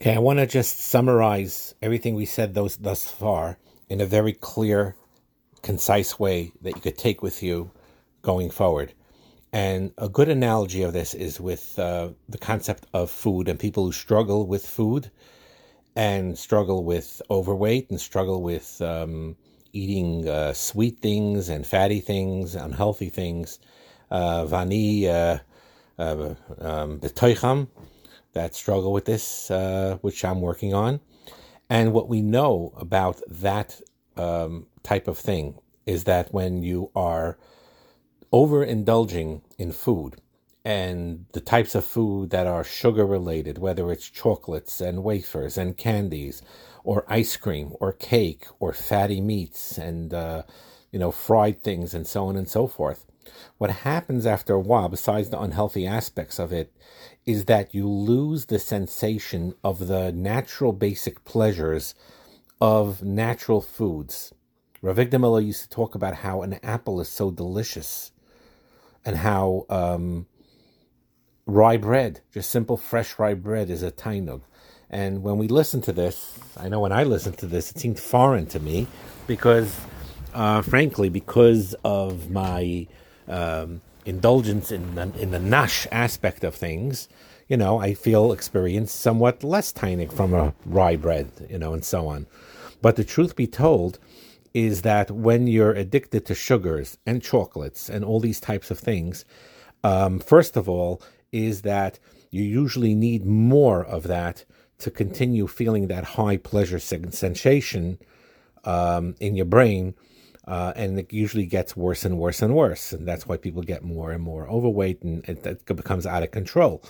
Okay, I want to just summarize everything we said those thus far in a very clear, concise way that you could take with you going forward. And a good analogy of this is with uh, the concept of food and people who struggle with food and struggle with overweight and struggle with um, eating uh, sweet things and fatty things, unhealthy things. Uh, vani uh, uh um, that struggle with this, uh, which I'm working on. And what we know about that um, type of thing is that when you are overindulging in food and the types of food that are sugar related, whether it's chocolates and wafers and candies, or ice cream, or cake, or fatty meats, and uh, you know fried things, and so on and so forth. What happens after a while, besides the unhealthy aspects of it, is that you lose the sensation of the natural basic pleasures of natural foods. Rav Avigdor Miller used to talk about how an apple is so delicious and how um, rye bread, just simple fresh rye bread, is a tainug. And when we listen to this, I know when I listened to this, it seemed foreign to me because, uh, frankly, because of my um, indulgence in the, in the nash aspect of things, you know, I feel experience somewhat less tainig from a rye bread, you know, and so on. But the truth be told is that when you're addicted to sugars and chocolates and all these types of things, um, first of all, is that you usually need more of that to continue feeling that high pleasure sensation um, in your brain uh, and it usually gets worse and worse and worse. And that's why people get more and more overweight and it, it becomes out of control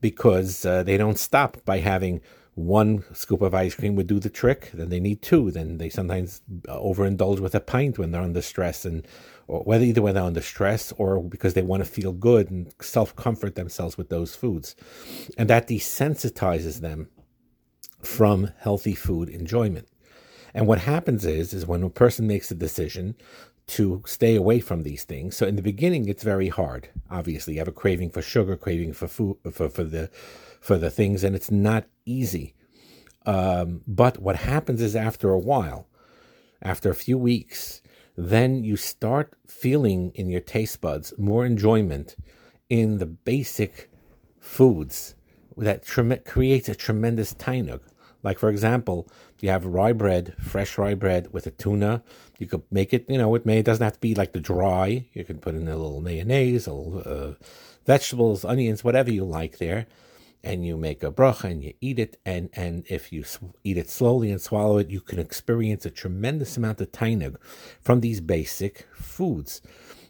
because uh, they don't stop by having one scoop of ice cream would do the trick. Then they need two. Then they sometimes uh, overindulge with a pint when they're under stress, and or whether either when they're under stress or because they want to feel good and self comfort themselves with those foods, and that desensitizes them from healthy food enjoyment. And what happens is, is when a person makes a decision to stay away from these things. So in the beginning, it's very hard. Obviously, you have a craving for sugar, craving for food, for, for the, for the things, and it's not easy. Um, but what happens is after a while, after a few weeks, then you start feeling in your taste buds more enjoyment in the basic foods that tre- creates a tremendous tainug. Like, for example, you have rye bread, fresh rye bread with a tuna. You could make it, you know, it may, it doesn't have to be like the dry. You can put in a little mayonnaise, a little uh, vegetables, onions, whatever you like there. And you make a bracha and you eat it. And, and if you eat it slowly and swallow it, you can experience a tremendous amount of tainug from these basic foods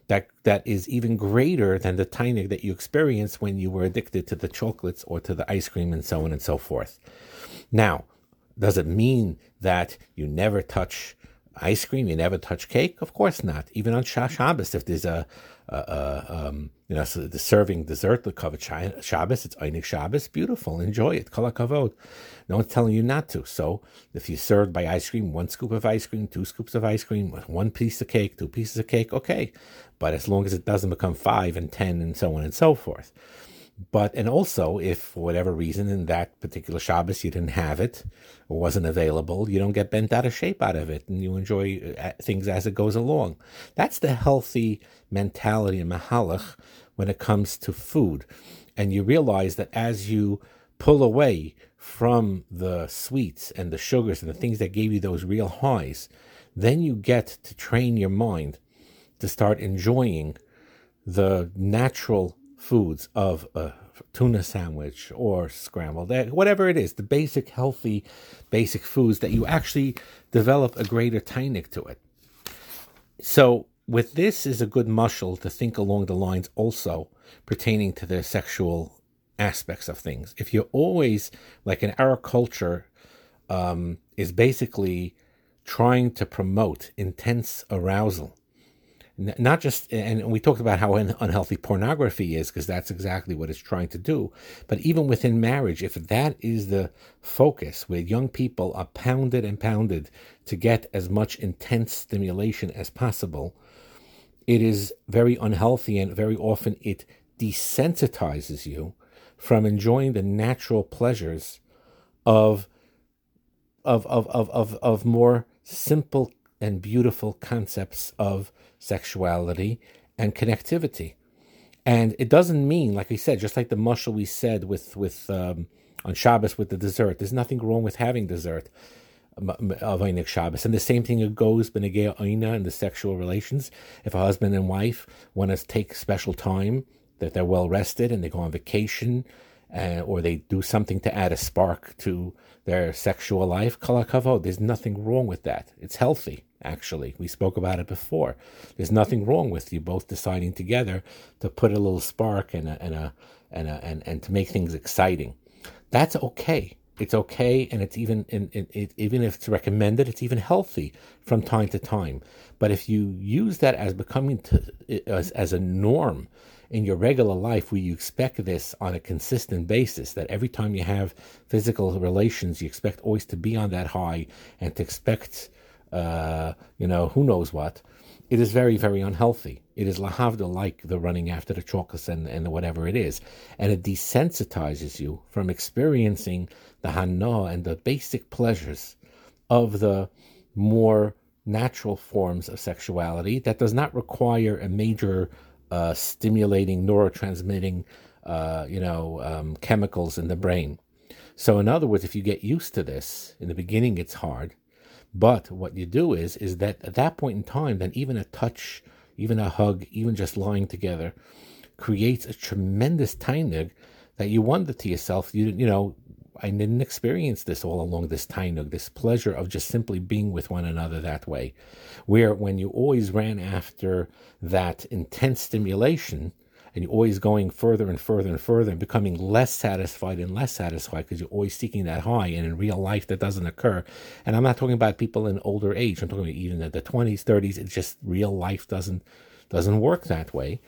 that that is even greater than the tainug that you experience when you were addicted to the chocolates or to the ice cream and so on and so forth. Now, does it mean that you never touch ice cream? You never touch cake? Of course not. Even on Shabbos, if there's a, a, a um, you know, so the serving dessert, the covered Shabbos, it's Einig Shabbos, beautiful, enjoy it, kol kavod. No one's telling you not to. So if you served by ice cream, one scoop of ice cream, two scoops of ice cream, one piece of cake, two pieces of cake, okay. But as long as it doesn't become five and ten and so on and so forth. But, and also, if for whatever reason in that particular Shabbos you didn't have it or wasn't available, you don't get bent out of shape out of it and you enjoy uh, things as it goes along. That's the healthy mentality in Mahalach when it comes to food. And you realize that as you pull away from the sweets and the sugars and the things that gave you those real highs, then you get to train your mind to start enjoying the natural foods of a tuna sandwich or scrambled egg, whatever it is, the basic healthy, basic foods that you actually develop a greater tainik to it. So, with this is a good muscle to think along the lines also pertaining to the sexual aspects of things. If you're always like in our culture, um, is basically trying to promote intense arousal not just and we talked about how unhealthy pornography is because that's exactly what it's trying to do. But even within marriage if that is the focus where young people are pounded and pounded to get as much intense stimulation as possible it is very unhealthy and very often it desensitizes you from enjoying the natural pleasures of of of of of, of more simple and beautiful concepts of sexuality and connectivity. And it doesn't mean, like we said, just like the mushal we said with with um, on Shabbos with the dessert. There's nothing wrong with having dessert of Einik Shabbos. And the same thing goes Benegea Oina in the sexual relations. If a husband and wife want to take special time, that they're well rested and they go on vacation, uh, or they do something to add a spark to their sexual life, kalakavo, there's nothing wrong with that. It's healthy, actually. We spoke about it before. There's nothing wrong with you both deciding together to put a little spark and a, and a, and, a, and, and to make things exciting. That's okay. It's okay, and it's even in, in, it, even if it's recommended, it's even healthy from time to time. But if you use that as becoming to, as, as a norm in your regular life, where you expect this on a consistent basis, that every time you have physical relations, you expect always to be on that high and to expect, uh, you know, who knows what it is very, very unhealthy. It is lahavda like the running after the chocolates and, and whatever it is. And it desensitizes you from experiencing the hana and the basic pleasures of the more natural forms of sexuality that does not require a major uh, stimulating neurotransmitting uh, you know um, chemicals in the brain. So in other words if you get used to this in the beginning it's hard but what you do is is that at that point in time, then even a touch, even a hug, even just lying together, creates a tremendous tainug that you wonder to yourself, you you know, I didn't experience this all along this tainug, this pleasure of just simply being with one another that way. Where when you always ran after that intense stimulation, and you're always going further and further and further and becoming less satisfied and less satisfied because you're always seeking that high. And in real life, that doesn't occur. And I'm not talking about people in older age. I'm talking about even in the 20s, 30s. It's just real life doesn't doesn't work that way.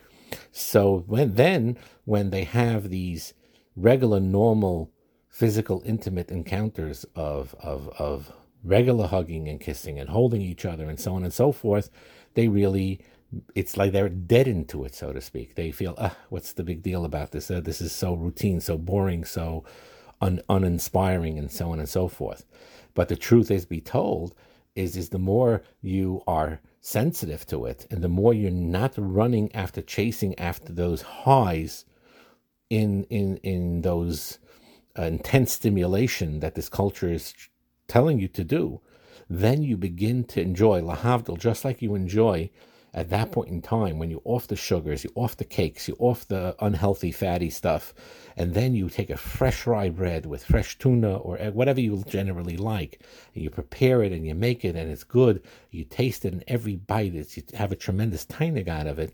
So when then when they have these regular, normal, physical, intimate encounters of of of regular hugging and kissing and holding each other and so on and so forth, they really it's like they're dead into it, so to speak. They feel, ah, what's the big deal about this? Uh, this is so routine, so boring, so un- uninspiring, and so on and so forth. But the truth is, be told, is is the more you are sensitive to it, and the more you're not running after chasing after those highs in in in those intense stimulation that this culture is telling you to do, then you begin to enjoy lahavdil just like you enjoy at that point in time, when you're off the sugars, you're off the cakes, you're off the unhealthy, fatty stuff, and then you take a fresh rye bread with fresh tuna or whatever you generally like, and you prepare it and you make it and it's good, you taste it, and every bite is you have a tremendous tainig out of it.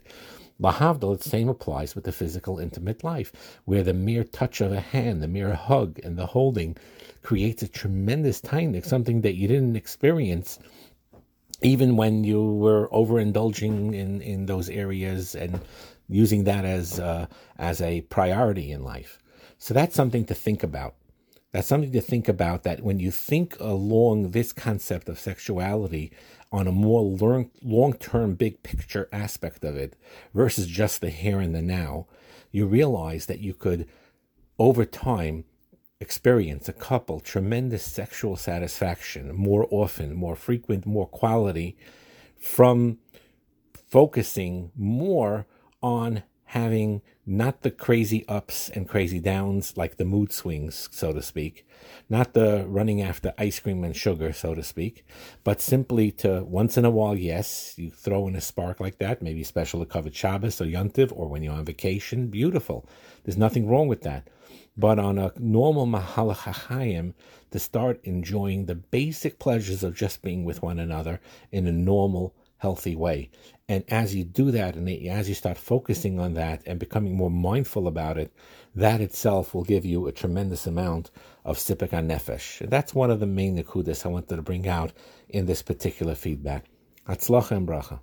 Lahavdil, the same applies with the physical, intimate life, where the mere touch of a hand, the mere hug, and the holding creates a tremendous tainig, something that you didn't experience even when you were overindulging in, in those areas and using that as uh, as a priority in life. So that's something to think about. That's something to think about. That when you think along this concept of sexuality on a more long term, big picture aspect of it versus just the here and the now, you realize that you could, over time, experience, a couple, tremendous sexual satisfaction more often, more frequent, more quality from focusing more on having not the crazy ups and crazy downs like the mood swings, so to speak, not the running after ice cream and sugar, so to speak, but simply to once in a while, yes, you throw in a spark like that, maybe special to cover Shabbos or Yontiv, or when you're on vacation, beautiful. There's nothing wrong with that. But on a normal mahalach to start enjoying the basic pleasures of just being with one another in a normal, healthy way. And as you do that, and as you start focusing on that and becoming more mindful about it, that itself will give you a tremendous amount of sipik nefesh. That's one of the main nekudas I wanted to bring out in this particular feedback. Atzlacha and bracha.